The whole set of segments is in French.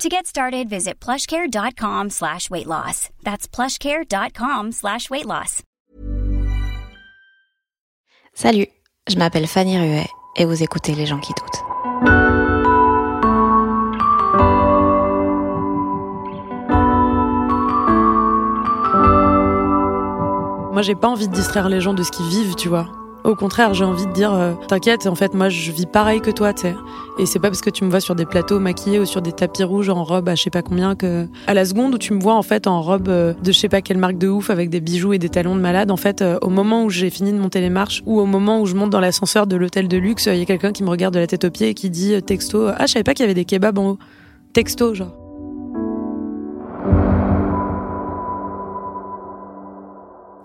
To get started, visit plushcare.com slash weight loss. That's plushcare.com slash weight loss. Salut, je m'appelle Fanny Ruet et vous écoutez Les gens qui doutent. Moi, j'ai pas envie de distraire les gens de ce qu'ils vivent, tu vois. Au contraire, j'ai envie de dire, euh, t'inquiète, en fait, moi, je vis pareil que toi, tu sais. Et c'est pas parce que tu me vois sur des plateaux maquillés ou sur des tapis rouges en robe à je sais pas combien que, à la seconde où tu me vois, en fait, en robe euh, de je sais pas quelle marque de ouf avec des bijoux et des talons de malade, en fait, euh, au moment où j'ai fini de monter les marches ou au moment où je monte dans l'ascenseur de l'hôtel de luxe, il y a quelqu'un qui me regarde de la tête aux pieds et qui dit texto, ah, je savais pas qu'il y avait des kebabs en haut. Texto, genre.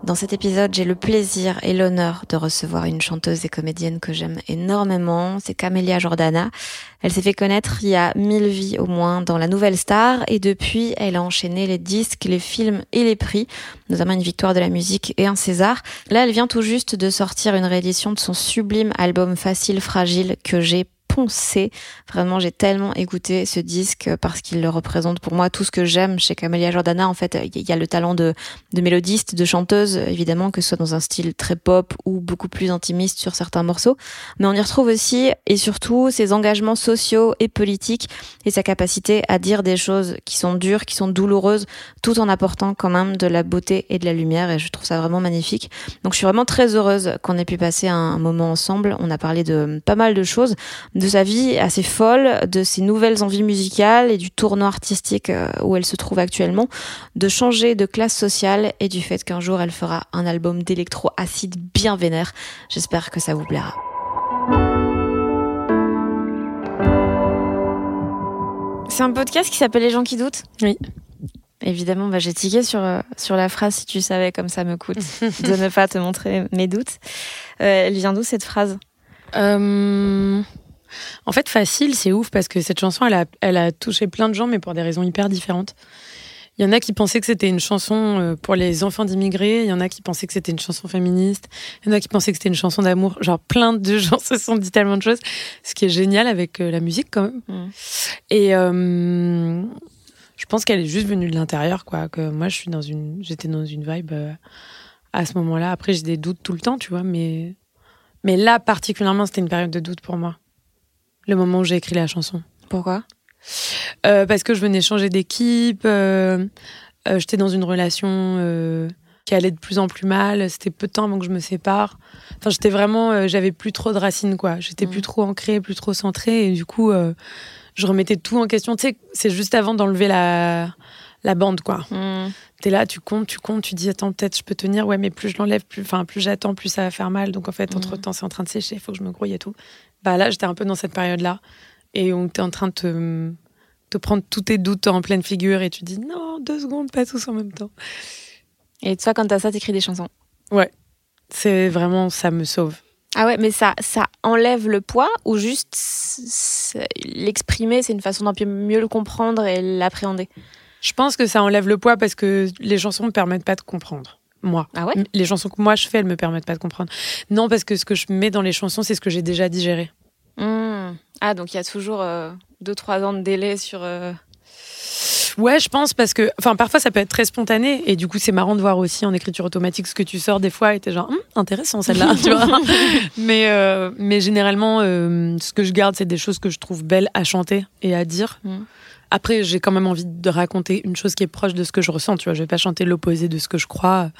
Dans cet épisode, j'ai le plaisir et l'honneur de recevoir une chanteuse et comédienne que j'aime énormément, c'est Camélia Jordana. Elle s'est fait connaître il y a mille vies au moins dans La Nouvelle Star et depuis, elle a enchaîné les disques, les films et les prix, notamment une victoire de la musique et un César. Là, elle vient tout juste de sortir une réédition de son sublime album Facile Fragile que j'ai poncé. Vraiment, j'ai tellement écouté ce disque parce qu'il le représente pour moi tout ce que j'aime chez Camélia Jordana. En fait, il y a le talent de, de mélodiste, de chanteuse, évidemment, que ce soit dans un style très pop ou beaucoup plus intimiste sur certains morceaux. Mais on y retrouve aussi et surtout ses engagements sociaux et politiques et sa capacité à dire des choses qui sont dures, qui sont douloureuses, tout en apportant quand même de la beauté et de la lumière. Et je trouve ça vraiment magnifique. Donc, je suis vraiment très heureuse qu'on ait pu passer un moment ensemble. On a parlé de pas mal de choses sa vie assez folle, de ses nouvelles envies musicales et du tournoi artistique euh, où elle se trouve actuellement, de changer de classe sociale et du fait qu'un jour elle fera un album d'électro acide bien vénère. J'espère que ça vous plaira. C'est un podcast qui s'appelle Les gens qui doutent? Oui. Évidemment, bah, j'ai tiqué sur, euh, sur la phrase si tu savais comme ça me coûte de ne pas te montrer mes doutes. Euh, elle vient d'où cette phrase? Euh, En fait, facile, c'est ouf parce que cette chanson, elle a, elle a touché plein de gens, mais pour des raisons hyper différentes. Il y en a qui pensaient que c'était une chanson euh, pour les enfants d'immigrés, il y en a qui pensaient que c'était une chanson féministe, il y en a qui pensaient que c'était une chanson d'amour. Genre, plein de gens se sont dit tellement de choses, ce qui est génial avec euh, la musique quand même. Mm. Et euh, je pense qu'elle est juste venue de l'intérieur, quoi. Que moi, je suis dans une, j'étais dans une vibe euh, à ce moment-là. Après, j'ai des doutes tout le temps, tu vois, mais mais là particulièrement, c'était une période de doute pour moi. Le moment où j'ai écrit la chanson. Pourquoi? Euh, parce que je venais changer d'équipe, euh, euh, j'étais dans une relation qui allait de plus en plus mal. C'était peu de temps avant que je me sépare. Enfin, j'étais vraiment, j'avais plus trop de racines, quoi. J'étais Mhm. plus trop ancrée, plus trop centrée, et du coup, je remettais tout en question. Tu sais, c'est juste avant d'enlever la la bande, quoi. Mm. T'es là, tu comptes, tu comptes, tu dis attends peut-être je peux tenir, ouais mais plus je l'enlève, plus, enfin plus j'attends, plus ça va faire mal. Donc en fait entre temps c'est en train de sécher, il faut que je me grouille et tout. Bah là j'étais un peu dans cette période là et on était en train de te, te prendre tous tes doutes en pleine figure et tu dis non deux secondes pas tous en même temps. Et toi, quand t'as ça, t'écris des chansons C'est vraiment ça me sauve. Ah ouais, mais ça, ça enlève le poids ou juste l'exprimer, c'est une façon d'un peu mieux le comprendre et l'appréhender? Je pense que ça enlève le poids parce que les chansons me permettent pas de comprendre. Moi. Ah ouais Les chansons que moi je fais, elles me permettent pas de comprendre. Non, parce que ce que je mets dans les chansons, c'est ce que j'ai déjà digéré. Hmm. Ah, donc il y a toujours 2-3 ans de délai sur. euh, Ouais, je pense parce que, enfin, parfois ça peut être très spontané et du coup c'est marrant de voir aussi en écriture automatique ce que tu sors des fois et t'es genre Hum, intéressant celle-là, tu vois. Mais euh, mais généralement, euh, ce que je garde c'est des choses que je trouve belles à chanter et à dire. Mm. Après, j'ai quand même envie de raconter une chose qui est proche de ce que je ressens, tu vois. Je vais pas chanter l'opposé de ce que je crois,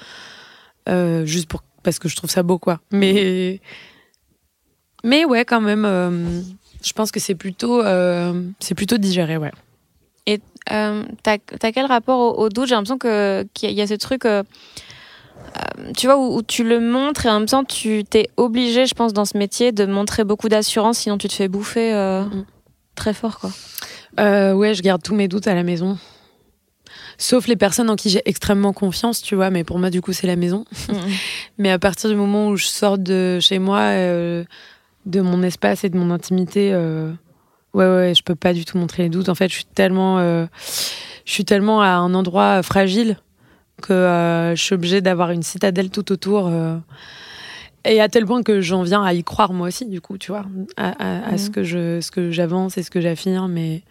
euh, juste pour, parce que je trouve ça beau, quoi. Mais, mais ouais, quand même, euh, je pense que c'est plutôt, euh, c'est plutôt digéré, ouais. Et t'as as quel rapport au, au doute? J'ai l'impression que- qu'il y, a- il y a ce truc, euh, tu vois, où, où tu le montres et en même temps, tu t'es obligé, je pense, dans ce métier, de montrer beaucoup d'assurance, sinon tu te fais bouffer euh, Mm. Très fort, quoi. Euh, ouais, je garde tous mes doutes à la maison. Sauf les personnes en qui j'ai extrêmement confiance, tu vois, mais pour moi, du coup, c'est la maison. Mais à partir du moment où je sors de chez moi, euh, de mon espace et de mon intimité, euh, ouais, ouais, je peux pas du tout montrer les doutes. En fait, je suis tellement, je suis tellement à un endroit fragile que je suis obligée d'avoir une citadelle tout autour. Et à tel point que j'en viens à y croire moi aussi, du coup, tu vois, à, à- à Mhm. ce que je, ce que j'avance et ce que j'affirme, mais,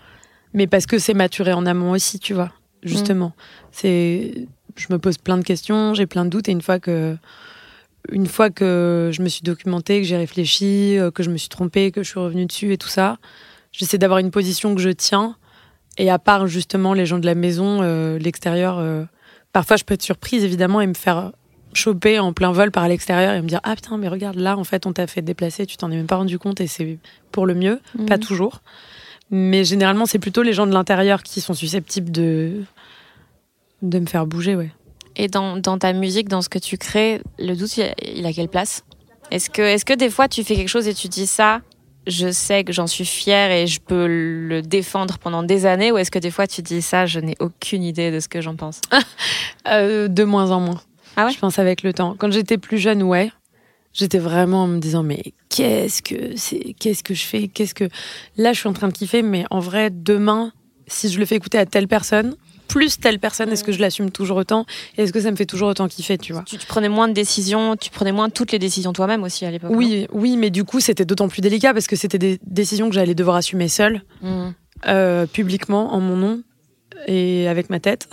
mais parce que c'est maturé en amont aussi, tu vois, justement. C'est, je me pose plein de questions, j'ai plein de doutes, et une fois que, une fois que je me suis documentée, que j'ai réfléchi, euh, que je me suis trompée, que je suis revenue dessus et tout ça, j'essaie d'avoir une position que je tiens. Et à part justement les gens de la maison, euh, l'extérieur, euh, parfois je peux être surprise évidemment et me faire choper en plein vol par l'extérieur et me dire ah putain mais regarde là en fait on t'a fait déplacer, tu t'en es même pas rendu compte et c'est pour le mieux, pas Mhm. toujours. Mais généralement c'est plutôt les gens de l'intérieur qui sont susceptibles de de me faire bouger ouais. Et dans, dans ta musique, dans ce que tu crées, le doute, il a, il a quelle place? Est-ce que, est que des fois, tu fais quelque chose et tu dis ça, je sais que j'en suis fière et je peux le défendre pendant des années Ou est-ce que des fois, tu dis ça, je n'ai aucune idée de ce que j'en pense? Euh, de moins en moins. Ah ouais Je pense avec le temps. Quand j'étais plus jeune, ouais. J'étais vraiment en me disant mais qu'est-ce que c'est qu'est-ce que je fais qu'est-ce que là je suis en train de kiffer mais en vrai demain si je le fais écouter à telle personne plus telle personne est-ce que je l'assume toujours autant et est-ce que ça me fait toujours autant kiffer tu vois? Tu, tu prenais moins de décisions, tu prenais moins toutes les décisions toi-même aussi à l'époque. oui oui mais du coup c'était d'autant plus délicat parce que c'était des décisions que j'allais devoir assumer seule Mhm. euh, publiquement en mon nom et avec ma tête.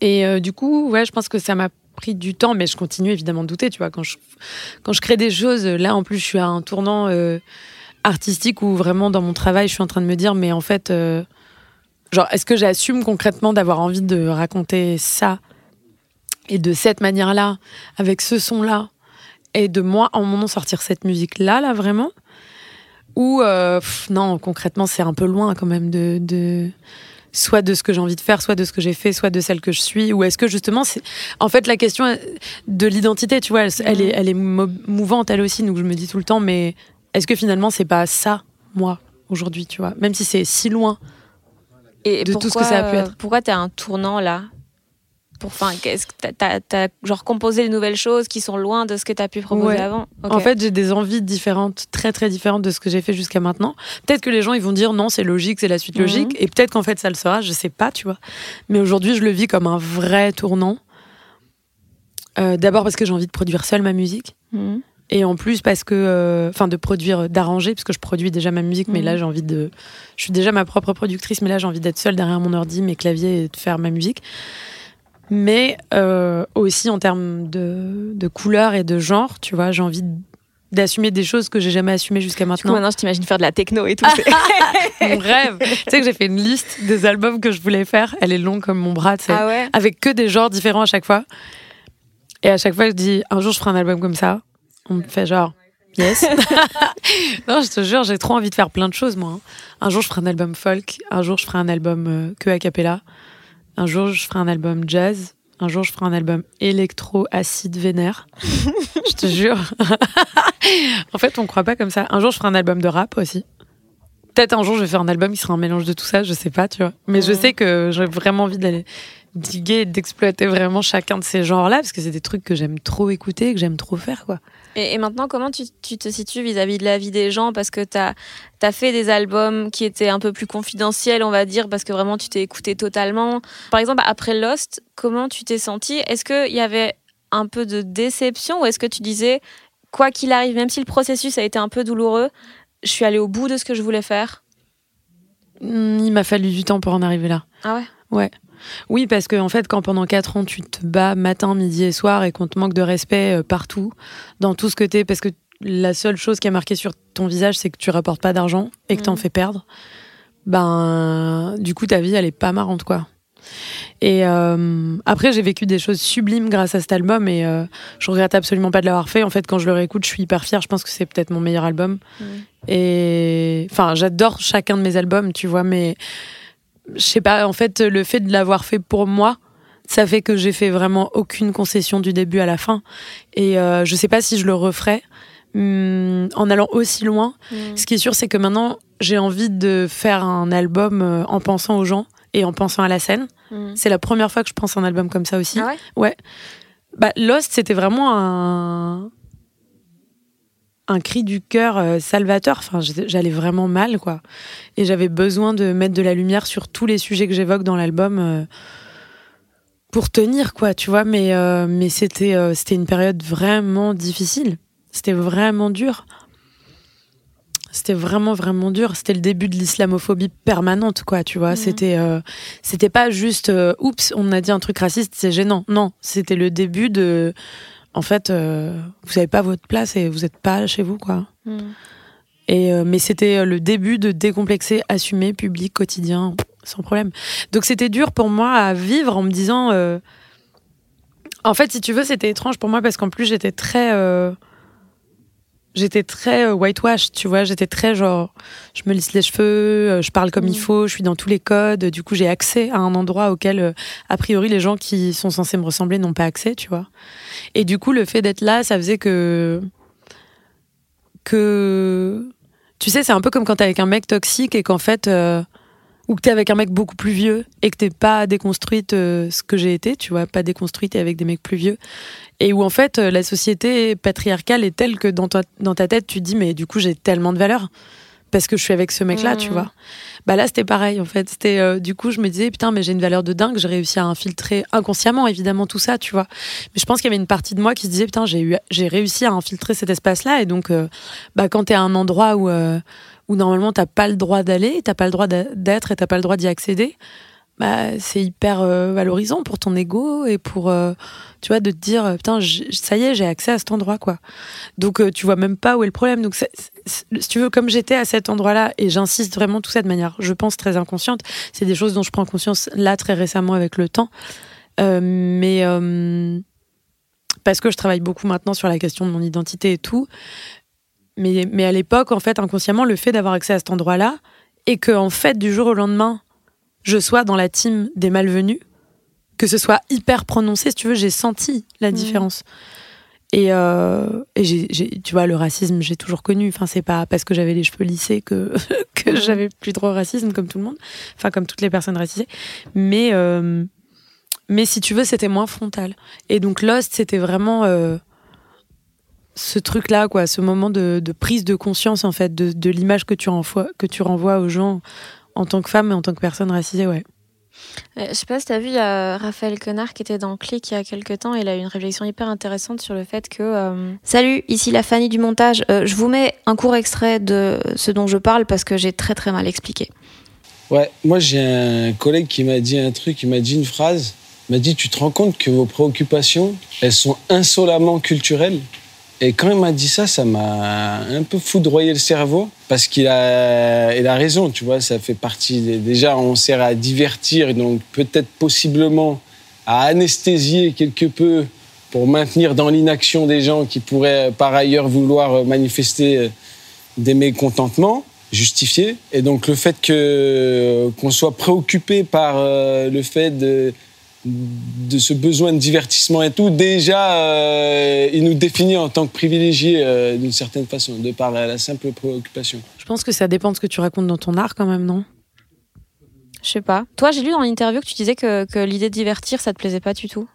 Et euh, du coup, ouais, je pense que ça m'a pris du temps, mais je continue évidemment de douter, tu vois, quand je, quand je crée des choses, là en plus je suis à un tournant euh, artistique où vraiment dans mon travail je suis en train de me dire, mais en fait, euh, genre, est-ce que j'assume concrètement d'avoir envie de raconter ça et de cette manière-là, avec ce son-là, et de moi en mon nom sortir cette musique-là, là vraiment? Ou non, concrètement, c'est un peu loin quand même de soit de ce que j'ai envie de faire, soit de ce que j'ai fait, soit de celle que je suis. Ou est-ce que justement, c'est en fait la question euh, de l'identité, tu vois, elle, elle est, elle est mo- mouvante elle aussi. Donc je me dis tout le temps, mais est-ce que finalement c'est pas ça moi aujourd'hui, tu vois, même si c'est si loin. Et de tout ce que ça a pu être? Pourquoi tu as un tournant là pour, enfin, qu'est-ce que t'as, genre composé les nouvelles choses qui sont loin de ce que tu as pu proposer Ouais. avant. En fait, j'ai des envies différentes, très très différentes de ce que j'ai fait jusqu'à maintenant. Peut-être que les gens ils vont dire non, c'est logique, c'est la suite Mhm. logique, et peut-être qu'en fait ça le sera, je sais pas, tu vois. Mais aujourd'hui, je le vis comme un vrai tournant. Euh, D'abord parce que j'ai envie de produire seule ma musique, Mhm. et en plus parce que, euh, enfin, de produire, d'arranger, parce que je produis déjà ma musique, mais Mhm. là j'ai envie de, je suis déjà ma propre productrice, mais là j'ai envie d'être seule derrière mon ordi, mes claviers, et de faire ma musique. Mais euh, aussi en termes de, de couleur et de genre, tu vois, j'ai envie d'assumer des choses que j'ai jamais assumées jusqu'à Du coup, maintenant. maintenant, je t'imagine faire de la techno et tout. Mon rêve. tu sais que j'ai fait une liste des albums que je voulais faire. Elle est longue comme mon bras, tu sais. ah ouais Avec que des genres différents à chaque fois. Et à chaque fois, je dis, un jour, je ferai un album comme ça. On me fait genre, yes. non, je te jure, j'ai trop envie de faire plein de choses, moi. hein. Un jour, je ferai un album folk. Un jour, je ferai un album euh, que a cappella. Un jour, je ferai un album jazz. Un jour, je ferai un album électro acide vénère. je te jure. en fait, on croit pas comme ça. Un jour, je ferai un album de rap aussi. Peut-être un jour, je vais faire un album qui sera un mélange de tout ça, je sais pas, tu vois. Mais je sais que j'ai vraiment envie d'aller diguer d'exploiter vraiment chacun de ces genres-là, parce que c'est des trucs que j'aime trop écouter, que j'aime trop faire, quoi. Et, et maintenant, comment tu, tu te situes vis-à-vis de la vie des gens? Parce que tu as, fait des albums qui étaient un peu plus confidentiels, on va dire, parce que vraiment tu t'es écouté totalement. Par exemple, après Lost, comment tu t'es senti? Est-ce qu'il y avait un peu de déception ou est-ce que tu disais, quoi qu'il arrive, même si le processus a été un peu douloureux, je suis allée au bout de ce que je voulais faire? Hmm, Il m'a fallu du temps pour en arriver là. Ah ouais Oui, parce que en fait, quand pendant 4 ans, tu te bats matin, midi et soir et qu'on te manque de respect euh, partout, dans tout ce que t'es, parce que la seule chose qui a marqué sur ton visage, c'est que tu rapportes pas d'argent et que t'en Mhm. fais perdre. ben du coup ta vie elle est pas marrante quoi. Et euh, après, j'ai vécu des choses sublimes grâce à cet album et euh, je regrette absolument pas de l'avoir fait. En fait, quand je le réécoute, je suis hyper fière. Je pense que c'est peut-être mon meilleur album. Et enfin, j'adore chacun de mes albums, tu vois, mais je sais pas, en fait, le fait de l'avoir fait pour moi, ça fait que j'ai fait vraiment aucune concession du début à la fin. Et euh, je sais pas si je le referais hum, en allant aussi loin. Ce qui est sûr, c'est que maintenant, j'ai envie de faire un album euh, en pensant aux gens et en pensant à la scène. Mm. C'est la première fois que je pense à un album comme ça aussi. Ah ouais? Ouais. Bah, Lost, c'était vraiment un un cri du cœur euh, salvateur. Enfin, j'allais vraiment mal, quoi. Et j'avais besoin de mettre de la lumière sur tous les sujets que j'évoque dans l'album euh, pour tenir, quoi, tu vois. Mais, euh, mais c'était c'était une période vraiment difficile. C'était vraiment dur. C'était vraiment vraiment dur. C'était le début de l'islamophobie permanente, quoi. Tu vois, Mhm. c'était c'était pas juste oups, on a dit un truc raciste, c'est gênant. Non, c'était le début de en fait, euh, vous avez pas votre place et vous êtes pas chez vous, quoi. Mm. Et euh, mais c'était euh, le début de décomplexer, assumer, public, quotidien, sans problème. Donc c'était dur pour moi à vivre en me disant. euh, En fait, si tu veux, c'était étrange pour moi parce qu'en plus j'étais très. J'étais très euh, whitewash, tu vois. J'étais très genre, je me lisse les cheveux, euh, je parle comme il faut, je suis dans tous les codes. Du coup, j'ai accès à un endroit auquel, euh, a priori, les gens qui sont censés me ressembler n'ont pas accès, tu vois. Et du coup, le fait d'être là, ça faisait que que tu sais, c'est un peu comme quand t'es avec un mec toxique et qu'en fait, euh, ou que t'es avec un mec beaucoup plus vieux et que t'es pas déconstruite euh, ce que j'ai été, tu vois, pas déconstruite et avec des mecs plus vieux. Et où en fait, euh, la société patriarcale est telle que dans ta, dans ta tête, tu te dis, mais du coup, j'ai tellement de valeur parce que je suis avec ce mec-là, tu vois. Bah là, c'était pareil, en fait. C'était, euh, du coup, je me disais, putain, mais j'ai une valeur de dingue, j'ai réussi à infiltrer inconsciemment, évidemment, tout ça, tu vois. Mais je pense qu'il y avait une partie de moi qui se disait, putain, j'ai eu, j'ai réussi à infiltrer cet espace-là. Et donc, euh, bah, quand t'es à un endroit où, euh, où normalement t'as pas le droit d'aller, t'as pas le droit d'être et t'as pas le droit d'y accéder, bah, c'est hyper euh, valorisant pour ton ego et pour, euh, tu vois, de te dire, euh, putain, ça y est, j'ai accès à cet endroit, quoi. Donc, euh, tu vois même pas où est le problème. Donc, si tu veux, comme j'étais à cet endroit-là, et j'insiste vraiment tout ça de manière, je pense, très inconsciente, c'est des choses dont je prends conscience là très récemment avec le temps. Euh, mais parce que je travaille beaucoup maintenant sur la question de mon identité et tout. Mais, mais à l'époque, en fait, inconsciemment, le fait d'avoir accès à cet endroit-là, et que, en fait, du jour au lendemain, je sois dans la team des malvenus, que ce soit hyper prononcé, si tu veux, j'ai senti la Mhm. différence. Et, euh, et tu vois, le racisme, j'ai toujours connu. Enfin, c'est pas parce que j'avais les cheveux lissés que, que j'avais plus droit au racisme, comme tout le monde. Enfin, comme toutes les personnes racisées. Mais, euh, mais si tu veux, c'était moins frontal. Et donc, Lost, c'était vraiment euh, ce truc-là, quoi, ce moment de, de prise de conscience, en fait, de, de l'image que tu, renvoies, que tu renvoies aux gens en tant que femme et en tant que personne racisée, ouais. Euh, Je sais pas si t'as vu, il y a Raphaël Connard qui était dans Click il y a quelques temps. Il a eu une réflexion hyper intéressante sur le fait que. euh, Salut, ici la Fanny du montage. Euh, je vous mets un court extrait de ce dont je parle parce que j'ai très très mal expliqué. Ouais, moi j'ai un collègue qui m'a dit un truc, il m'a dit une phrase. Il m'a dit Tu te rends compte que vos préoccupations, elles sont insolemment culturelles? Et quand il m'a dit ça, ça m'a un peu foudroyé le cerveau parce qu'il a, il a raison, tu vois. Ça fait partie. Déjà, on sert à divertir, donc peut-être possiblement à anesthésier quelque peu pour maintenir dans l'inaction des gens qui pourraient par ailleurs vouloir manifester euh, des mécontentements justifiés. Et donc le fait que qu'on soit préoccupé par euh, le fait de de ce besoin de divertissement et tout, déjà, euh, il nous définit en tant que privilégiés euh, d'une certaine façon, de par la, la simple préoccupation. Je pense que ça dépend de ce que tu racontes dans ton art, quand même, non? Je sais pas. Toi, j'ai lu dans l'interview que tu disais que, que l'idée de divertir, ça te plaisait pas du tout.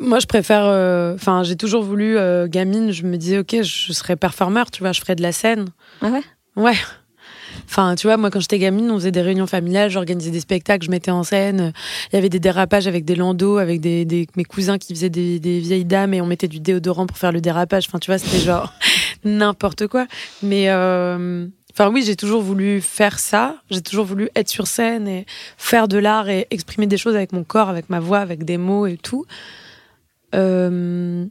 Moi, je préfère. euh, Enfin, j'ai toujours voulu, euh, gamine, je me disais, ok, je serais performeur, tu vois, je ferais de la scène. Ah ouais? Ouais. Enfin, tu vois, moi, quand j'étais gamine, on faisait des réunions familiales, j'organisais des spectacles, je mettais en scène. Il y avait des dérapages avec des landaux, avec des, des- mes cousins qui faisaient des, des vieilles dames et on mettait du déodorant pour faire le dérapage. Enfin, tu vois, c'était genre n'importe quoi. Mais. euh, Enfin oui, j'ai toujours voulu faire ça. J'ai toujours voulu être sur scène et faire de l'art et exprimer des choses avec mon corps, avec ma voix, avec des mots et tout. Euh,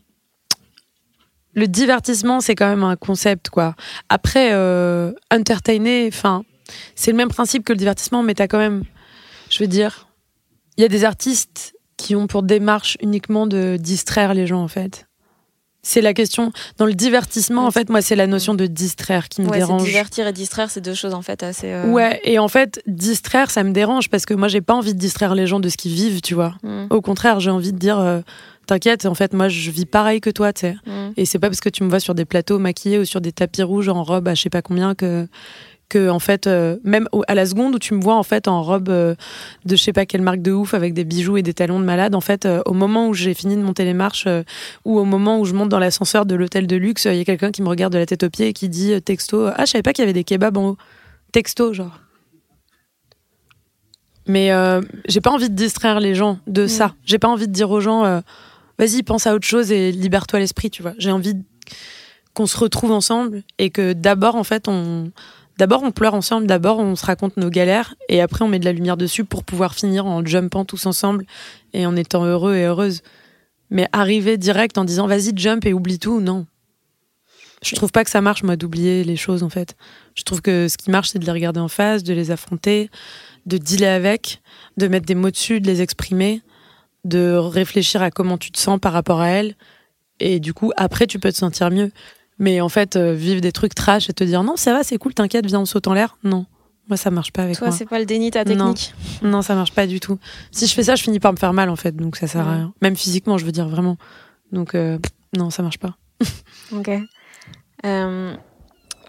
le divertissement, c'est quand même un concept, quoi. Après, euh, entertainer, enfin, c'est le même principe que le divertissement, mais t'as quand même, je veux dire, il y a des artistes qui ont pour démarche uniquement de distraire les gens, en fait. C'est la question. Dans le divertissement, en fait, moi, c'est la notion de distraire qui me Ouais, dérange. divertir et distraire, c'est deux choses en fait assez. euh, Ouais, et en fait, distraire, ça me dérange parce que moi, j'ai pas envie de distraire les gens de ce qu'ils vivent, tu vois. mm, Au contraire, j'ai envie de dire, euh, t'inquiète, en fait, moi, je vis pareil que toi, tu sais. mm. Et c'est pas parce que tu me vois sur des plateaux maquillés ou sur des tapis rouges en robe à je sais pas combien que que en fait euh, même à la seconde où tu me vois en fait en robe euh, de je sais pas quelle marque de ouf avec des bijoux et des talons de malade en fait euh, au moment où j'ai fini de monter les marches ou au moment où je monte dans l'ascenseur de l'hôtel de luxe il y a quelqu'un qui me regarde de la tête aux pieds et qui dit texto ah je savais pas qu'il y avait des kebabs en haut texto genre mais euh, j'ai pas envie de distraire les gens de ça j'ai pas envie de dire aux gens euh, vas-y pense à autre chose et libère-toi l'esprit tu vois. J'ai envie qu'on se retrouve ensemble et que d'abord en fait on d'abord on pleure ensemble d'abord on se raconte nos galères et après on met de la lumière dessus pour pouvoir finir en jumpant tous ensemble et en étant heureux et heureuse. Mais arriver direct en disant vas-y jump et oublie tout non. Je trouve pas que ça marche moi d'oublier les choses en fait. Je trouve que ce qui marche c'est de les regarder en face de les affronter de dealer avec de mettre des mots dessus de les exprimer de réfléchir à comment tu te sens par rapport à elles et du coup après tu peux te sentir mieux mais en fait, euh, vivre des trucs trash et te dire non, ça va, c'est cool, t'inquiète, viens, on saute en l'air. Non, moi, ça marche pas avec Toi, moi. c'est pas le déni ta Non. technique. Non, ça marche pas du tout. Si je fais ça, je finis par me faire mal, en fait, donc ça sert à rien. Même physiquement, je veux dire, vraiment. Donc, euh, non, ça marche pas. Ok. Euh,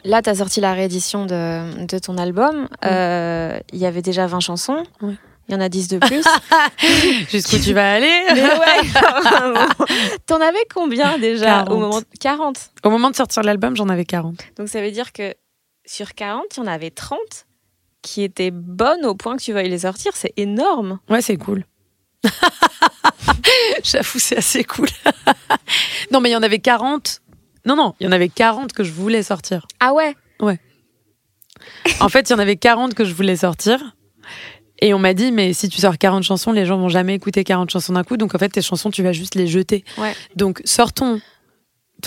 là, tu as sorti la réédition de, de ton album. Euh, Il y avait déjà 20 chansons. Ouais. Il y en a 10 de plus. Jusqu'où tu vas aller Mais ouais, T'en avais combien déjà 40. au moment 40. Au moment de sortir l'album, j'en avais 40. Donc ça veut dire que sur 40, il y en avait 30 qui étaient bonnes au point que tu veuilles les sortir. C'est énorme. Ouais, c'est cool. J'avoue, c'est assez cool. non, mais il y en avait 40. Non, non, il y en avait 40 que je voulais sortir. Ah ouais? En fait, il y en avait 40 que je voulais sortir. Et on m'a dit, mais si tu sors 40 chansons, les gens vont jamais écouter 40 chansons d'un coup. Donc en fait, tes chansons, tu vas juste les jeter. Ouais. Donc sortons. De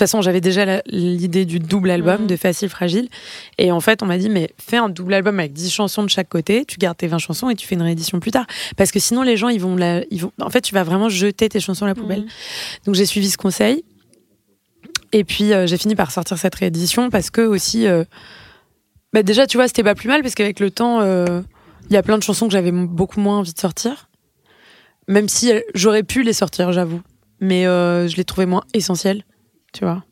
toute façon, j'avais déjà l'idée du double album Mhm. de Facile Fragile. Et en fait, on m'a dit, mais fais un double album avec 10 chansons de chaque côté, tu gardes tes 20 chansons et tu fais une réédition plus tard. Parce que sinon, les gens, ils vont, la, ils vont. En fait, tu vas vraiment jeter tes chansons à la poubelle. Mhm. Donc j'ai suivi ce conseil. Et puis euh, j'ai fini par sortir cette réédition parce que aussi, euh, bah, déjà tu vois, c'était pas plus mal parce qu'avec le temps, euh, il y a plein de chansons que j'avais beaucoup moins envie de sortir. Même si euh, j'aurais pu les sortir, j'avoue. Mais euh, je les trouvais moins essentielles, tu vois.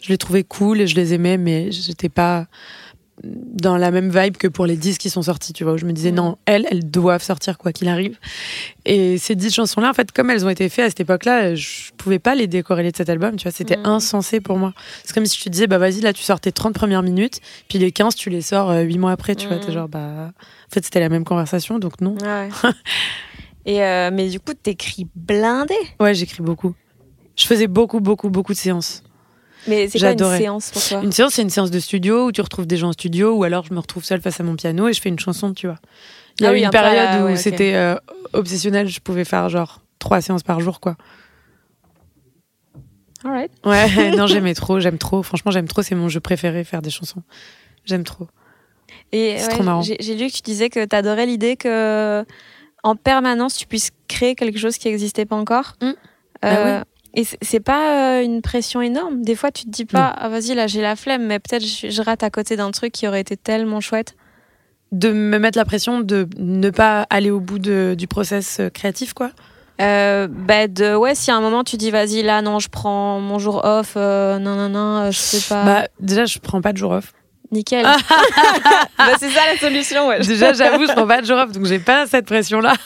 Je les trouvais cool et je les aimais, mais j'étais pas dans la même vibe que pour les 10 qui sont sortis, tu vois, où je me disais Mhm. non, elles, elles doivent sortir quoi qu'il arrive. Et ces 10 chansons-là, en fait, comme elles ont été faites à cette époque-là, je pouvais pas les décorréler de cet album, tu vois, c'était Mhm. insensé pour moi. C'est comme si te disais, bah vas-y, là, tu sors tes 30 premières minutes, puis les 15, tu les sors 8 mois après, tu vois, Mhm. t'es genre, bah. En fait, c'était la même conversation, donc non. Ouais. Et euh, mais du coup, t'écris blindé. Ouais, j'écris beaucoup. Je faisais beaucoup, beaucoup, beaucoup de séances. Mais c'est quoi une séance pour toi Une séance, c'est une séance de studio où tu retrouves des gens en studio, ou alors je me retrouve seule face à mon piano et je fais une chanson, tu vois. Il y a Ah eu oui, une un période où ouais, c'était euh, obsessionnel, je pouvais faire genre trois séances par jour, quoi. Alright. Ouais, non, j'aimais trop, j'aime trop. Franchement, j'aime trop, c'est mon jeu préféré, faire des chansons. J'aime trop. Et C'est ouais, trop marrant. J'ai lu que tu disais que t'adorais l'idée que en permanence tu puisses créer quelque chose qui n'existait pas encore. Euh, Bah Et c'est- pas euh, une pression énorme. Des fois, tu te dis pas, ah vas-y là j'ai la flemme, mais peut-être je, rate à côté d'un truc qui aurait été tellement chouette. De me mettre la pression de ne pas aller au bout de- du process euh, créatif, quoi? Euh, bah de ouais, si à un moment tu dis vas-y là non, je prends mon jour off, euh, non non non, je sais pas. Bah, déjà, je prends pas de jour off. Nickel. bah, c'est ça la solution, ouais. Déjà, j'avoue, je prends pas de jour off, donc j'ai pas cette pression-là.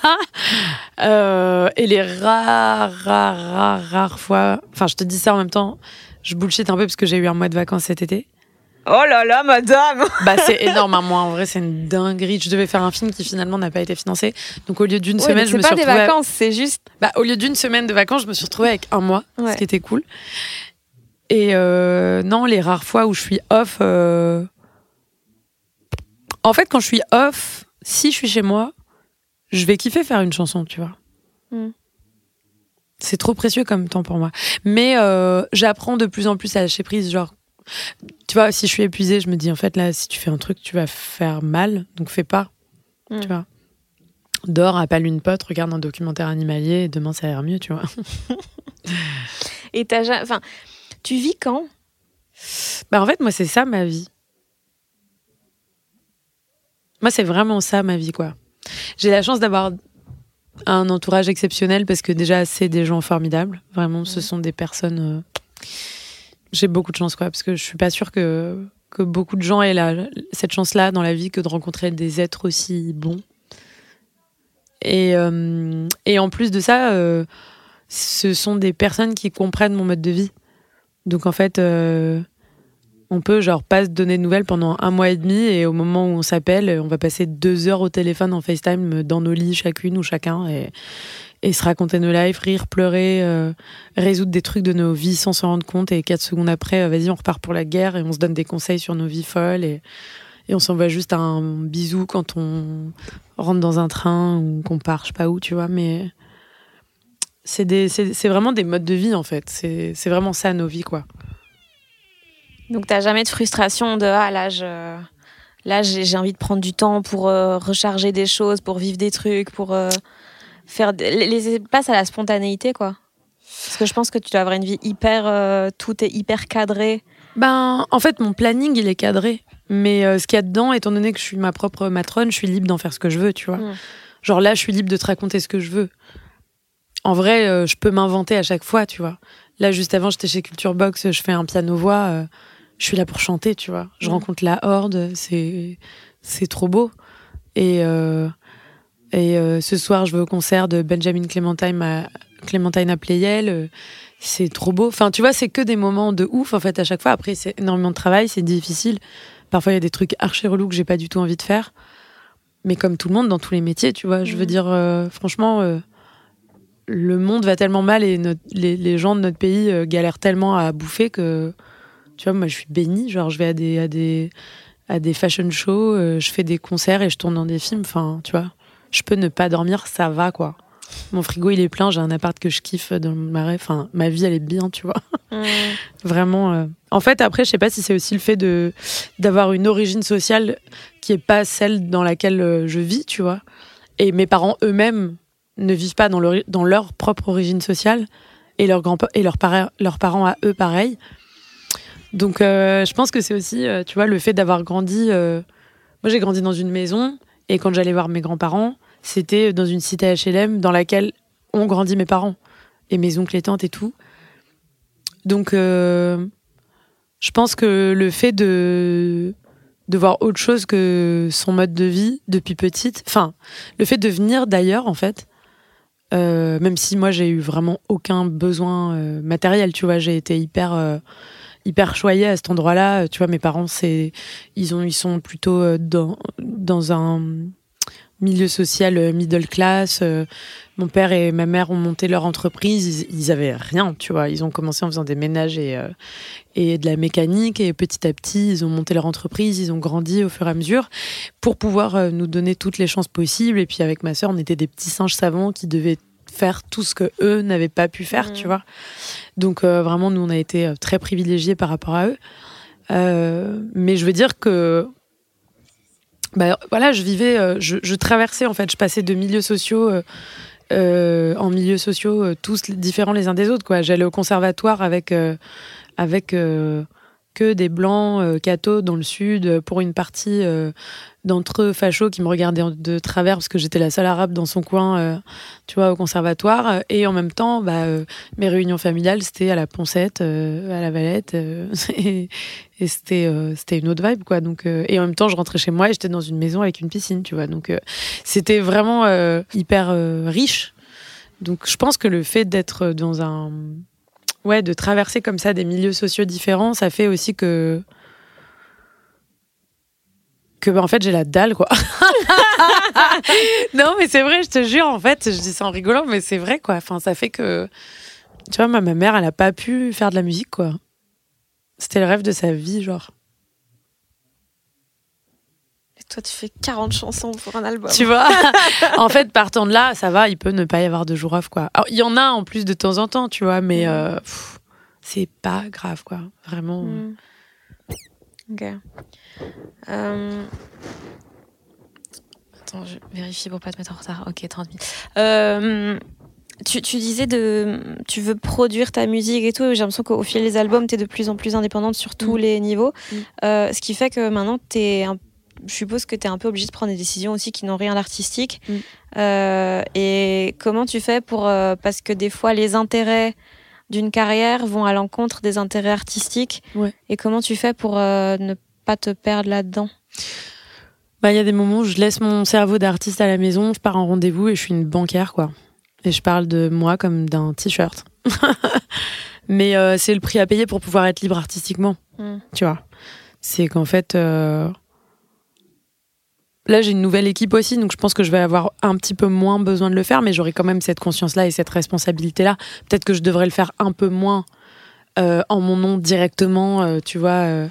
Euh, et les rares, rares, rares, rares fois. Enfin, je te dis ça en même temps, je bullshit un peu parce que j'ai eu un mois de vacances cet été. Oh là là, madame. Bah, c'est énorme, hein. moi, en vrai, c'est une dinguerie. Je devais faire un film qui finalement n'a pas été financé. Donc, au lieu d'une Ouais, semaine, je c'est me pas suis des retrouvée. vacances, c'est juste. Bah, au lieu d'une semaine de vacances, je me suis retrouvée avec un mois, Ouais. ce qui était cool. Et euh, non, les rares fois où je suis off. euh, En fait, quand je suis off, si je suis chez moi, je vais kiffer faire une chanson, tu vois. Mm. C'est trop précieux comme temps pour moi. Mais euh, j'apprends de plus en plus à lâcher prise. Genre, tu vois, si je suis épuisée, je me dis en fait là, si tu fais un truc, tu vas faire mal, donc fais pas. Mm. Tu vois. Dors, appelle une pote, regarde un documentaire animalier, et demain ça ira mieux, tu vois. Et t'as enfin, tu vis quand? Bah en fait, moi c'est ça ma vie. Moi c'est vraiment ça ma vie quoi. J'ai la chance d'avoir un entourage exceptionnel parce que déjà c'est des gens formidables. Vraiment, ce sont des personnes. euh, J'ai beaucoup de chance quoi parce que je suis pas sûre que que beaucoup de gens aient la, cette chance-là dans la vie que de rencontrer des êtres aussi bons. Et, euh, et en plus de ça, euh, ce sont des personnes qui comprennent mon mode de vie. Donc en fait, on peut genre pas se donner de nouvelles pendant un mois et demi et au moment où on s'appelle, on va passer deux heures au téléphone en FaceTime dans nos lits chacune ou chacun et, se raconter nos lives, rire, pleurer, euh, résoudre des trucs de nos vies sans s'en rendre compte et quatre secondes après, euh, vas-y, on repart pour la guerre et on se donne des conseils sur nos vies folles et, et on s'envoie juste un bisou quand on rentre dans un train ou qu'on part, je sais pas où, tu vois, mais c'est vraiment des modes de vie en fait. C'est vraiment ça nos vies quoi. Donc t'as jamais de frustration de ah là je là j'ai envie de prendre du temps pour euh, recharger des choses, pour vivre des trucs, pour euh, faire laisser place à la spontanéité quoi. Parce que je pense que tu dois avoir une vie hyper euh, tout est hyper cadré. Ben, en fait, mon planning, il est cadré. Mais euh, ce qu'il y a dedans, étant donné que je suis ma propre matronne, je suis libre d'en faire ce que je veux, tu vois. Mm. Genre là, je suis libre de te raconter ce que je veux. En vrai, je peux m'inventer à chaque fois, tu vois. Là, juste avant, j'étais chez Culture Box, je fais un piano-voix. Je suis là pour chanter, tu vois. Je Mm. rencontre la horde, c'est c'est trop beau. Et, euh, et euh, ce soir, je vais au concert de Benjamin Clementine à, Clementine à Pleyel. euh, c'est trop beau. Enfin, tu vois, c'est que des moments de ouf, en fait, à chaque fois. Après, c'est énormément de travail, c'est difficile. Parfois, il y a des trucs archi relous que j'ai pas du tout envie de faire. Mais comme tout le monde, dans tous les métiers, tu vois, je veux Mhm. dire, euh, franchement, le monde va tellement mal et notre- les, les gens de notre pays galèrent tellement à bouffer que, tu vois, moi, je suis bénie. Genre, je vais à des, à des, à des fashion shows, euh, je fais des concerts et je tourne dans des films. Enfin, tu vois, je peux ne pas dormir, ça va, quoi. Mon frigo, il est plein, j'ai un appart que je kiffe dans le marais. Enfin, ma vie, elle est bien, tu vois. Vraiment. euh. En fait, après, je sais pas si c'est aussi le fait de d'avoir une origine sociale qui est pas celle dans laquelle euh, je vis, tu vois. Et mes parents eux-mêmes ne vivent pas dans leur, dans leur propre origine sociale et leurs grands et leurs, parents leurs parents à eux pareil. Donc, euh, je pense que c'est aussi, euh, tu vois, le fait d'avoir grandi. euh, Moi, j'ai grandi dans une maison et quand j'allais voir mes grands-parents, c'était dans une cité HLM dans laquelle ont grandi mes parents et mes oncles et tantes et tout. Donc, je pense que le fait de, de voir autre chose que son mode de vie depuis petite, enfin, le fait de venir d'ailleurs, en fait, même si moi j'ai eu vraiment aucun besoin matériel, tu vois, j'ai été hyper. Euh, hyper choyée à cet endroit-là. Tu vois mes parents c'est ils ont ils sont plutôt euh, dans dans un milieu social euh, middle class. Euh, mon père et ma mère ont monté leur entreprise. Ils, ils avaient rien tu vois. Ils ont commencé en faisant des ménages et euh, et de la mécanique. Et petit à petit ils ont monté leur entreprise. Ils ont grandi au fur et à mesure pour pouvoir euh, nous donner toutes les chances possibles. Et puis avec ma sœur on était des petits singes savants qui devaient faire tout ce que eux n'avaient pas pu faire tu vois. Donc euh, vraiment nous on a été euh, très privilégiés par rapport à eux. Euh, mais je veux dire que bah, voilà je vivais je, je traversais en fait je passais de milieux sociaux euh, en milieux sociaux tous différents les uns des autres quoi. J'allais au conservatoire avec avec que des blancs euh, cathos dans le sud euh, pour une partie euh, d'entre eux fachos qui me regardaient en- de travers parce que j'étais la seule arabe dans son coin euh, tu vois au conservatoire. Et en même temps bah, mes réunions familiales c'était à la Poncette à la Valette et, et c'était c'était une autre vibe quoi. Donc et en même temps je rentrais chez moi et j'étais dans une maison avec une piscine tu vois. Donc c'était vraiment hyper riche. Donc je pense que le fait d'être dans un ouais de traverser comme ça des milieux sociaux différents ça fait aussi que que bah, en fait j'ai la dalle quoi. Non mais c'est vrai je te jure en fait je dis ça en rigolant mais c'est vrai quoi. Enfin ça fait que tu vois ma, mère elle a pas pu faire de la musique quoi. C'était le rêve de sa vie genre toi, tu fais 40 chansons pour un album. Tu vois En fait, partant de là, ça va, il peut ne pas y avoir de jour off, quoi. il y en a en plus de temps en temps, tu vois, mais Mm. euh, c'est pas grave, quoi. Vraiment. Mm. Ok. Euh, Attends, je vérifie pour pas te mettre en retard. Ok, 30 minutes. Euh, Tu, tu disais de tu veux produire ta musique et tout. J'ai l'impression qu'au fil des albums, tu es de plus en plus indépendante sur tous Mm. les niveaux. Euh, ce qui fait que maintenant, es un, je suppose que tu es un peu obligée de prendre des décisions aussi qui n'ont rien d'artistique. Mm. Euh, et comment tu fais pour. euh, parce que des fois, les intérêts d'une carrière vont à l'encontre des intérêts artistiques. Ouais. Et comment tu fais pour euh, ne pas te perdre là-dedans? Bah, il y a des moments où je laisse mon cerveau d'artiste à la maison, je pars en rendez-vous et je suis une banquière, quoi. Et je parle de moi comme d'un t-shirt. Mais euh, c'est le prix à payer pour pouvoir être libre artistiquement, Mm. tu vois? C'est qu'en fait, euh, là j'ai une nouvelle équipe aussi, donc je pense que je vais avoir un petit peu moins besoin de le faire, mais j'aurai quand même cette conscience-là et cette responsabilité-là. Peut-être que je devrais le faire un peu moins euh, en mon nom directement, euh, tu vois. euh,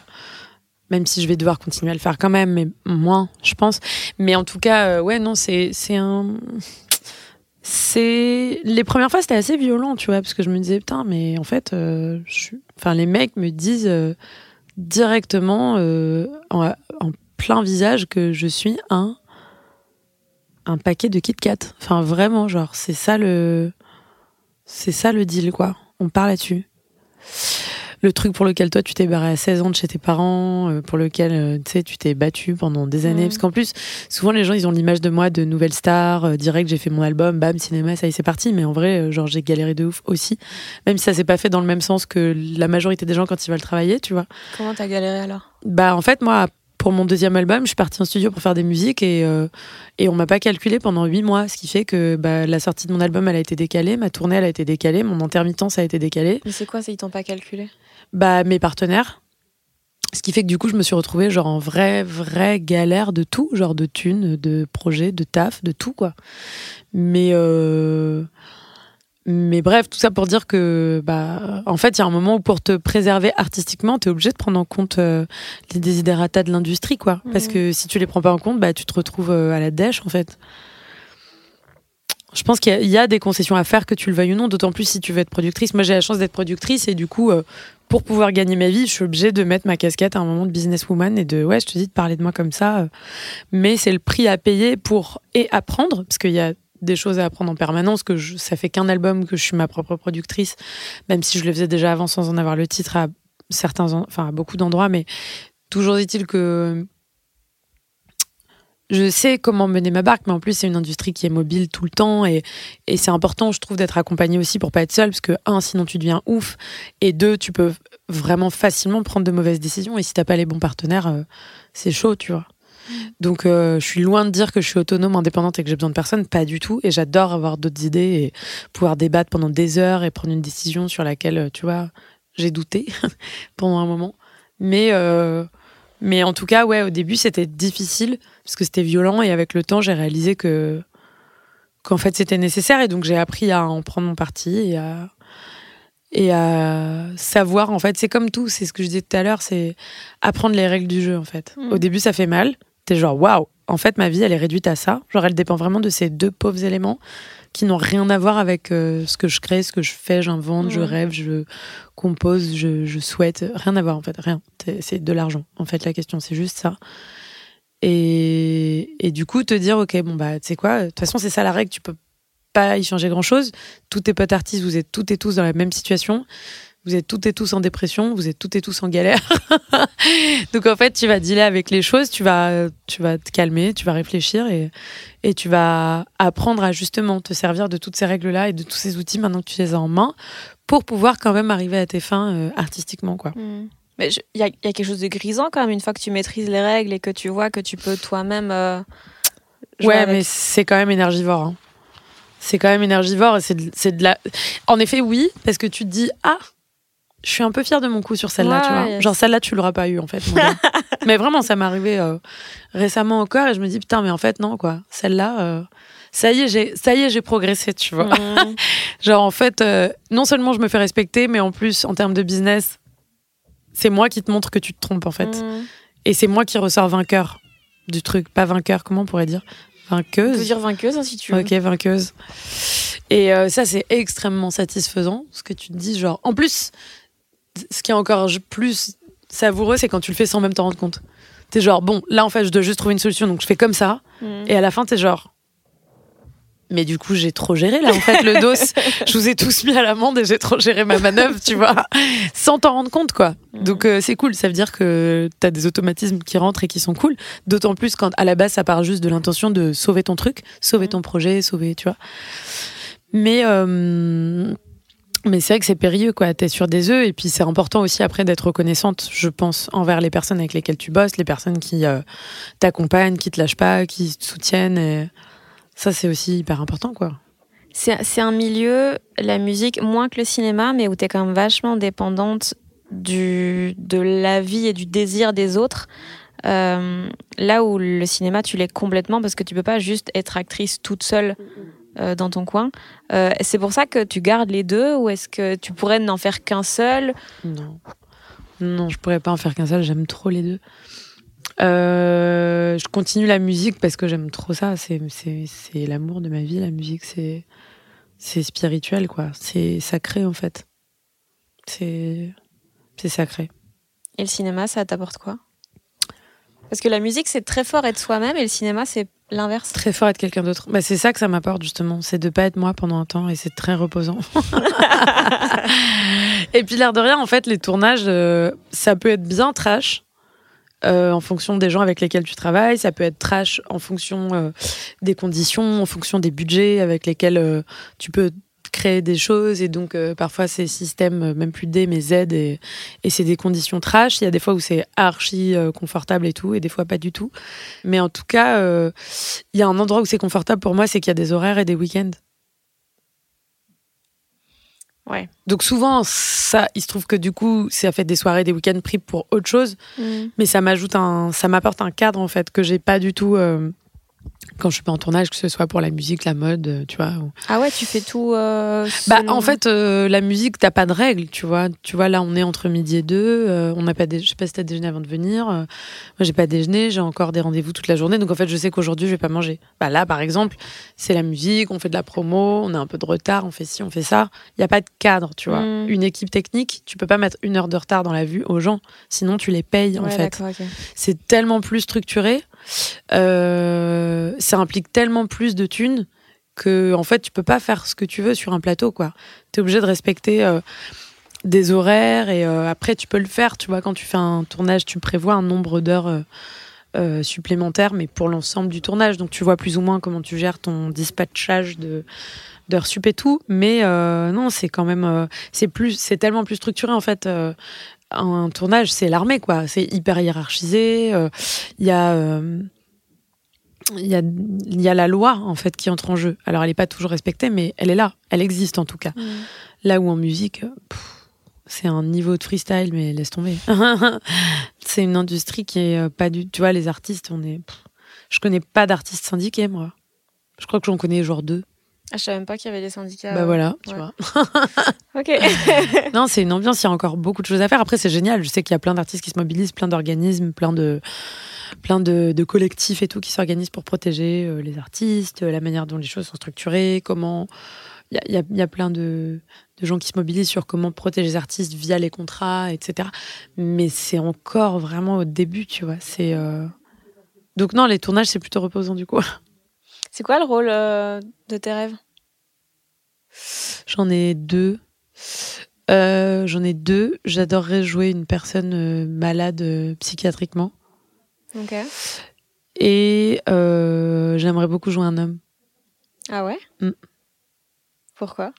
même si je vais devoir continuer à le faire quand même, mais moins, je pense. Mais en tout cas, ouais, non, c'est un. C'est les premières fois c'était assez violent, tu vois, parce que je me disais putain, mais en fait, je enfin les mecs me disent directement en, en plein visage que je suis un un paquet de Kit Kat. Enfin vraiment, genre c'est ça le c'est ça le deal quoi. On part là-dessus le truc pour lequel toi tu t'es barré à 16 ans de chez tes parents, euh, pour lequel euh, tu sais tu t'es battu pendant des années. Parce qu'en plus, souvent les gens ils ont l'image de moi de nouvelle star, euh, direct j'ai fait mon album, bam, cinéma, ça y est, c'est parti. Mais en vrai, genre j'ai galéré de ouf aussi. Même si ça s'est pas fait dans le même sens que la majorité des gens quand ils veulent travailler, tu vois. Comment t'as galéré alors? Bah en fait, moi, pour mon deuxième album, je suis partie en studio pour faire des musiques et, euh, et on m'a pas calculé pendant huit mois. Ce qui fait que bah, la sortie de mon album, elle a été décalée, ma tournée, elle a été décalée, mon intermittence a été décalée. Mais c'est quoi ça Ils t'ont pas calculé? Bah, mes partenaires. Ce qui fait que du coup, je me suis retrouvée genre en vraie, vraie galère de tout, genre de thunes, de projets, de taf, de tout, quoi. Mais, euh, mais bref, tout ça pour dire que, bah, en fait, il y a un moment où pour te préserver artistiquement, tu es obligé de prendre en compte euh, les désidératas de l'industrie, quoi. Parce que si tu les prends pas en compte, bah, tu te retrouves euh, à la dèche, en fait. Je pense qu'il y a- il y, a des concessions à faire, que tu le veuilles ou non, d'autant plus si tu veux être productrice. Moi, j'ai la chance d'être productrice et du coup, euh, pour pouvoir gagner ma vie, je suis obligée de mettre ma casquette à un moment de businesswoman et de, ouais, je te dis de parler de moi comme ça. euh. Mais c'est le prix à payer pour et apprendre, parce qu'il y a des choses à apprendre en permanence, que je, ça fait qu'un album que je suis ma propre productrice, même si je le faisais déjà avant sans en avoir le titre à certains, en- enfin à beaucoup d'endroits, mais toujours est-il que je sais comment mener ma barque, mais en plus c'est une industrie qui est mobile tout le temps et, et c'est important, je trouve, d'être accompagnée aussi pour pas être seule, parce que un, sinon tu deviens ouf, et deux, tu peux vraiment facilement prendre de mauvaises décisions, et si t'as pas les bons partenaires, euh, c'est chaud, tu vois. Donc euh, je suis loin de dire que je suis autonome, indépendante et que j'ai besoin de personne, pas du tout, et j'adore avoir d'autres idées et pouvoir débattre pendant des heures et prendre une décision sur laquelle, euh, tu vois, j'ai douté pendant un moment. Mais euh, mais en tout cas, ouais, au début, c'était difficile parce que c'était violent et avec le temps, j'ai réalisé que qu'en fait, c'était nécessaire et donc j'ai appris à en prendre mon parti et à et à savoir en fait, c'est comme tout, c'est ce que je disais tout à l'heure, c'est apprendre les règles du jeu en fait. Mm. Au début, ça fait mal. T'es genre waouh, en fait, ma vie, elle est réduite à ça. Genre, elle dépend vraiment de ces deux pauvres éléments qui n'ont rien à voir avec euh, ce que je crée, ce que je fais, j'invente, je rêve, je compose, je, je souhaite. Rien à voir en fait, rien. C'est- C'est de l'argent. En fait, la question, c'est juste ça. Et, et du coup, te dire, ok, bon, bah, tu sais quoi, de toute façon, c'est ça la règle, tu peux pas y changer grand chose. Tous tes potes artistes, vous êtes toutes et tous dans la même situation. Vous êtes toutes et tous en dépression, vous êtes toutes et tous en galère. Donc en fait, tu vas dealer avec les choses, tu vas, tu vas te calmer, tu vas réfléchir et, et tu vas apprendre à justement te servir de toutes ces règles-là et de tous ces outils maintenant que tu les as en main pour pouvoir quand même arriver à tes fins euh, artistiquement. quoi. Mais je- il y, a- il y a quelque chose de grisant quand même une fois que tu maîtrises les règles et que tu vois que tu peux toi-même. euh, Ouais, avec. mais c'est quand même énergivore. hein. C'est quand même énergivore. et C'est de, c'est de la. En effet, oui, parce que tu te dis ah, je suis un peu fière de mon coup sur celle-là, Ouais, tu vois. yes. Genre celle-là, tu l'auras pas eu en fait. mon gars. mais vraiment, ça m'est arrivé euh, récemment encore et je me dis putain, mais en fait non quoi. Celle-là, euh, ça y est, j'ai, ça y est, j'ai progressé, tu vois. Genre en fait, euh, non seulement je me fais respecter, mais en plus en termes de business, c'est moi qui te montre que tu te trompes en fait. Mm. Et c'est moi qui ressors vainqueur du truc, pas vainqueur, comment on pourrait dire? Vainqueuse. On peut dire vainqueuse hein, si tu veux. Ok, vainqueuse. Et euh, ça, c'est extrêmement satisfaisant, ce que tu te dis. Genre, en plus, ce qui est encore plus savoureux, c'est quand tu le fais sans même t'en rendre compte. T'es genre, bon, là, en fait, je dois juste trouver une solution, donc je fais comme ça. Mm. Et à la fin, t'es genre. Mais du coup, j'ai trop géré là, en fait, le dos. je vous ai tous mis à l'amende et j'ai trop géré ma manœuvre, tu vois, sans t'en rendre compte, quoi. Mm. Donc, euh, c'est cool. Ça veut dire que t'as des automatismes qui rentrent et qui sont cool. D'autant plus quand, à la base, ça part juste de l'intention de sauver ton truc, sauver Mm. ton projet, sauver, tu vois. Mais. euh, mais c'est vrai que c'est périlleux, quoi. T'es sur des œufs, et puis c'est important aussi après d'être reconnaissante, je pense, envers les personnes avec lesquelles tu bosses, les personnes qui euh, t'accompagnent, qui te lâchent pas, qui te soutiennent. Et ça, c'est aussi hyper important, quoi. C'est un milieu, la musique, moins que le cinéma, mais où tu es quand même vachement dépendante du, de la vie et du désir des autres. Euh, là où le cinéma, tu l'es complètement parce que tu peux pas juste être actrice toute seule euh, dans ton coin. Euh, c'est pour ça que tu gardes les deux ou est-ce que tu pourrais n'en faire qu'un seul? Non. Non, je pourrais pas en faire qu'un seul, j'aime trop les deux. Euh, je continue la musique parce que j'aime trop ça. C'est, c'est, c'est l'amour de ma vie, la musique. C'est, c'est spirituel, quoi. C'est sacré, en fait. C'est, c'est sacré. Et le cinéma, ça t'apporte quoi? Parce que la musique, c'est très fort être soi-même et le cinéma, c'est l'inverse. Très fort être quelqu'un d'autre. Bah, c'est ça que ça m'apporte, justement. C'est de pas être moi pendant un temps et c'est très reposant. et puis, l'air de rien, en fait, les tournages, euh, ça peut être bien trash. euh, en fonction des gens avec lesquels tu travailles, ça peut être trash en fonction euh, des conditions, en fonction des budgets avec lesquels tu peux créer des choses et donc euh, parfois c'est système euh, même plus D mais Z et, et c'est des conditions trash. Il y a des fois où c'est archi euh, confortable et tout et des fois pas du tout. Mais en tout cas, il y a un endroit où c'est confortable pour moi, c'est qu'il y a des horaires et des week-ends. Ouais. Donc souvent, ça, il se trouve que du coup, ça fait des soirées, des week-ends pris pour autre chose, mais ça m'ajoute un, ça m'apporte un cadre en fait que j'ai pas du tout quand je suis pas en tournage, que ce soit pour la musique, la mode, euh, tu vois. Ah ouais, tu fais tout. euh, Bah en fait, euh, la musique, t'as pas de règles, tu vois. Tu vois là, on est entre midi et deux, euh, on n'a pas, dé- je sais pas si t'as déjeuné avant de venir. moi, j'ai pas déjeuné, j'ai encore des rendez-vous toute la journée, donc en fait, je sais qu'aujourd'hui, je vais pas manger. Bah là, par exemple, c'est la musique, on fait de la promo, on a un peu de retard, on fait ci, on fait ça. Il y a pas de cadre, tu vois. Mm. Une équipe technique, tu peux pas mettre une heure de retard dans la vue aux gens, sinon tu les payes en fait c'est tellement plus structuré, euh, ça implique tellement plus de thunes que en fait tu peux pas faire ce que tu veux sur un plateau quoi. Tu es obligé de respecter euh, des horaires et euh, après tu peux le faire, tu vois quand tu fais un tournage, tu prévois un nombre d'heures supplémentaires mais pour l'ensemble du tournage. Donc tu vois plus ou moins comment tu gères ton dispatchage de d'heures sup et tout. Mais non, c'est quand même c'est plus c'est tellement plus structuré en fait un tournage, c'est l'armée, quoi. C'est hyper hiérarchisé. euh, Il y a. euh, il y, a, il y a la loi en fait qui entre en jeu. Alors elle n'est pas toujours respectée, mais elle est là, elle existe en tout cas. Mm. Là où en musique, euh, c'est un niveau de freestyle, mais laisse tomber. c'est une industrie qui est euh, pas du. Tu vois, les artistes, on est. je connais pas d'artistes syndiqués, moi. Je crois que j'en connais genre deux. Ah, je savais même pas qu'il y avait des syndicats. bah voilà, tu ouais. vois. Ok. Non, c'est une ambiance, il y a encore beaucoup de choses à faire. Après, c'est génial. Je sais qu'il y a plein d'artistes qui se mobilisent, plein d'organismes, plein de, plein de, de collectifs et tout qui s'organisent pour protéger euh, les artistes, euh, la manière dont les choses sont structurées, comment. Il y a, il y a- il y a plein de, de gens qui se mobilisent sur comment protéger les artistes via les contrats, etc. Mais c'est encore vraiment au début, tu vois. C'est. euh, Donc, non, les tournages, c'est plutôt reposant du coup. C'est quoi le rôle euh, de tes rêves? J'en ai deux. Euh, J'en ai deux. J'adorerais jouer une personne euh, malade psychiatriquement. Ok. Et j'aimerais beaucoup jouer un homme. Ah ouais? Mm. Pourquoi?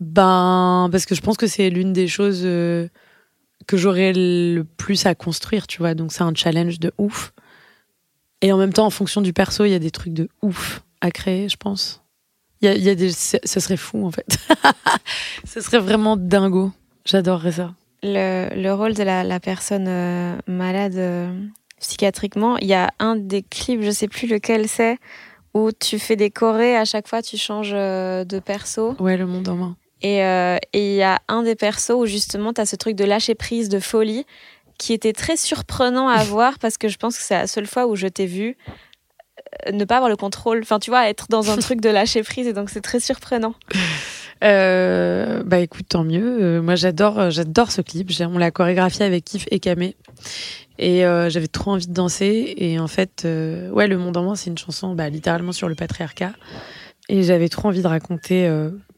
Ben, parce que je pense que c'est l'une des choses que j'aurais le plus à construire, tu vois. Donc c'est un challenge de ouf. Et en même temps, en fonction du perso, il y a des trucs de ouf à créer, je pense. Il y a, y a des, ce serait fou en fait. ce serait vraiment dingo. J'adorerais ça. le, le rôle de la, la personne euh, malade euh, psychiatriquement, il y a un des clips, je sais plus lequel c'est, où tu fais des chorés, à chaque fois tu changes euh, de perso. Ouais, le monde en main. Et et il y a un des persos où justement tu as ce truc de lâcher prise, de folie. Qui était très surprenant à voir parce que je pense que c'est la seule fois où je t'ai vu euh, ne pas avoir le contrôle. Enfin, tu vois, être dans un truc de lâcher prise et donc c'est très surprenant. Euh, bah écoute, tant mieux. Euh, moi, j'adore, j'adore ce clip. On l'a chorégraphié avec Kif et Kamé. Et euh, j'avais trop envie de danser. Et en fait, ouais, Le Monde en moi, c'est une chanson bah, littéralement sur le patriarcat. Et j'avais trop envie de raconter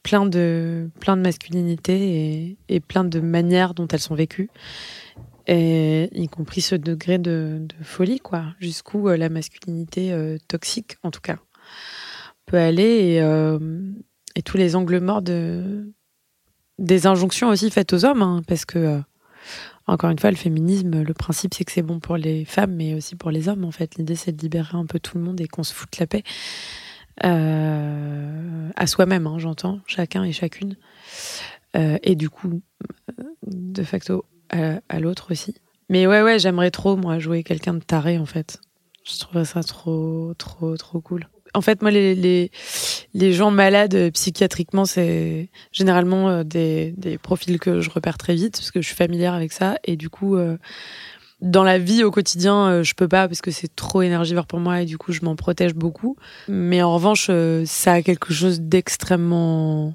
plein de plein de masculinités et, et plein de manières dont elles sont vécues. Y compris ce degré de, folie, quoi. Jusqu'où euh, la masculinité euh, toxique, en tout cas, peut aller. Et, euh, et tous les angles morts de des injonctions aussi faites aux hommes, hein, parce que encore une fois, le féminisme, le principe c'est que c'est bon pour les femmes, mais aussi pour les hommes. En fait, l'idée c'est de libérer un peu tout le monde et qu'on se foute la paix à soi-même, hein, j'entends, chacun et chacune, et du coup, de facto à, l'autre aussi. Mais ouais, ouais, j'aimerais trop moi jouer quelqu'un de taré en fait. Je trouverais ça trop, trop, trop cool. En fait, moi, les, les, gens malades euh, psychiatriquement, c'est généralement euh, des, des profils que je repère très vite parce que je suis familière avec ça. Et du coup, euh, dans la vie au quotidien, je peux pas parce que c'est trop énergivore pour moi et du coup, je m'en protège beaucoup. Mais en revanche, ça a quelque chose d'extrêmement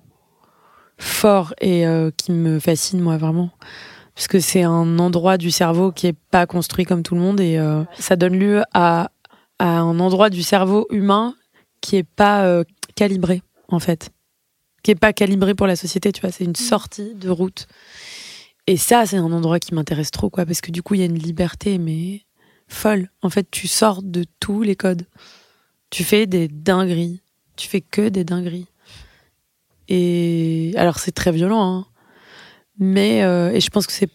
fort et qui me fascine, moi, vraiment. Parce que c'est un endroit du cerveau qui est pas construit comme tout le monde et euh, ça donne lieu à, à un endroit du cerveau humain qui est pas euh, calibré, en fait. Qui est pas calibré pour la société, tu vois. C'est une sortie de route. Et ça, c'est un endroit qui m'intéresse trop, quoi, parce que du coup, il y a une liberté, mais folle. En fait, tu sors de tous les codes. Tu fais des dingueries. Tu fais que des dingueries. Et alors, c'est très violent, hein. Mais, euh, et je pense que c'est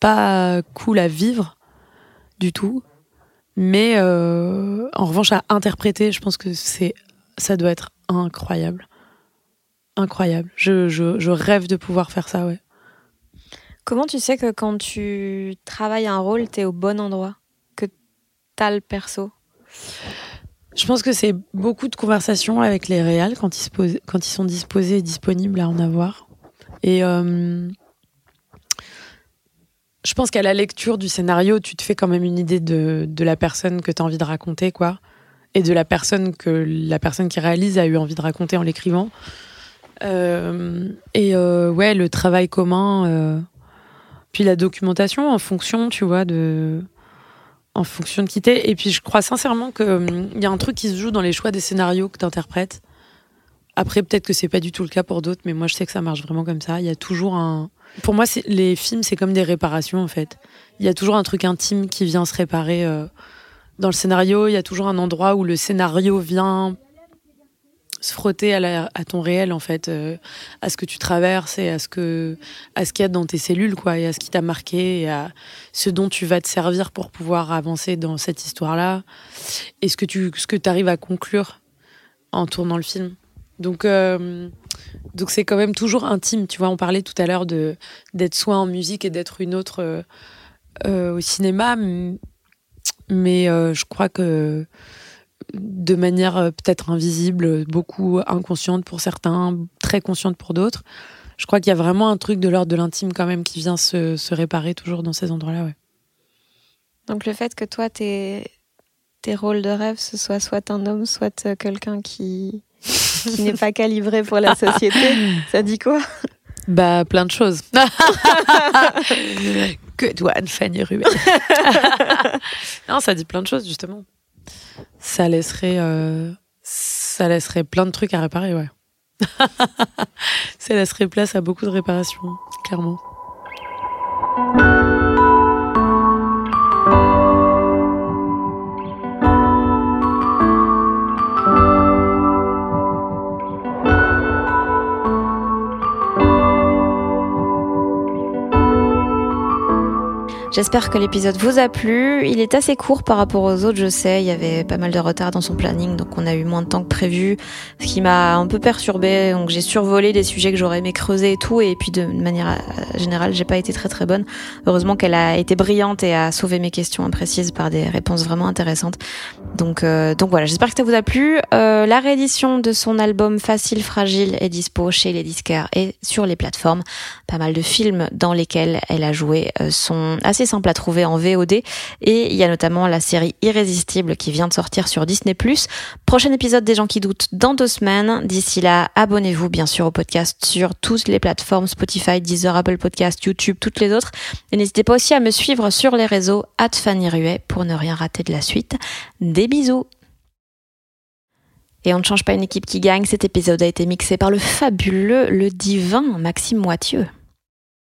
pas cool à vivre du tout. Mais euh, en revanche, à interpréter, je pense que c'est, ça doit être incroyable. Incroyable. Je, je, je rêve de pouvoir faire ça, ouais. Comment tu sais que quand tu travailles un rôle, t'es au bon endroit Que t'as le perso? Je pense que c'est beaucoup de conversations avec les réals quand ils, se posent- quand ils sont disposés et disponibles à en avoir. Et euh, je pense qu'à la lecture du scénario, tu te fais quand même une idée de, de la personne que tu as envie de raconter, quoi. Et de la personne que la personne qui réalise a eu envie de raconter en l'écrivant. Euh, et euh, ouais, le travail commun, puis la documentation en fonction, tu vois, de en fonction de qui t'es. Et puis je crois sincèrement qu'il y a un truc qui se joue dans les choix des scénarios que t'interprètes. Après, peut-être que c'est pas du tout le cas pour d'autres, mais moi je sais que ça marche vraiment comme ça. Il y a toujours un. Pour moi, les films, c'est comme des réparations en fait. Il y a toujours un truc intime qui vient se réparer euh, dans le scénario. Il y a toujours un endroit où le scénario vient se frotter à, ton réel en fait, euh, à ce que tu traverses et à ce que à qu'il y a dans tes cellules quoi, et à ce qui t'a marqué et à ce dont tu vas te servir pour pouvoir avancer dans cette histoire-là et ce que tu ce que arrives à conclure en tournant le film. Donc euh, donc c'est quand même toujours intime, tu vois. On parlait tout à l'heure de d'être soit en musique et d'être une autre euh, euh, au cinéma, mais je crois que de manière peut-être invisible, beaucoup inconsciente pour certains, très consciente pour d'autres. Je crois qu'il y a vraiment un truc de l'ordre de l'intime quand même qui vient se, réparer toujours dans ces endroits-là. Donc le fait que toi, tes, tes rôles de rêve, ce soit soit un homme, soit quelqu'un qui, qui n'est pas calibré pour la société, ça dit quoi? Bah, plein de choses. que douane, Fanny Ruel? non, ça dit plein de choses, justement. Ça laisserait, euh, ça laisserait plein de trucs à réparer, ouais. ça laisserait place à beaucoup de réparations, clairement. J'espère que l'épisode vous a plu. Il est assez court par rapport aux autres, je sais. Il y avait pas mal de retard dans son planning, donc on a eu moins de temps que prévu, ce qui m'a un peu perturbée. Donc j'ai survolé des sujets que j'aurais aimé creuser et tout, et puis de manière euh, générale, j'ai pas été très très bonne. Heureusement qu'elle a été brillante et a sauvé mes questions imprécises par des réponses vraiment intéressantes. Donc euh, donc voilà, j'espère que ça vous a plu. Euh, la réédition de son album Facile Fragile est dispo chez les disquaires et sur les plateformes. Pas mal de films dans lesquels elle a joué euh, sont assez simple à trouver en VOD. Et il y a notamment la série Irrésistible qui vient de sortir sur Disney+. Prochain épisode des gens qui doutent dans deux semaines. D'ici là, abonnez-vous bien sûr au podcast sur toutes les plateformes Spotify, Deezer, Apple Podcast, YouTube, toutes les autres. Et n'hésitez pas aussi à me suivre sur les réseaux Fanny Ruet pour ne rien rater de la suite. Des bisous et on ne change pas une équipe qui gagne. Cet épisode a été mixé par le fabuleux, le divin Maxime Moitieu.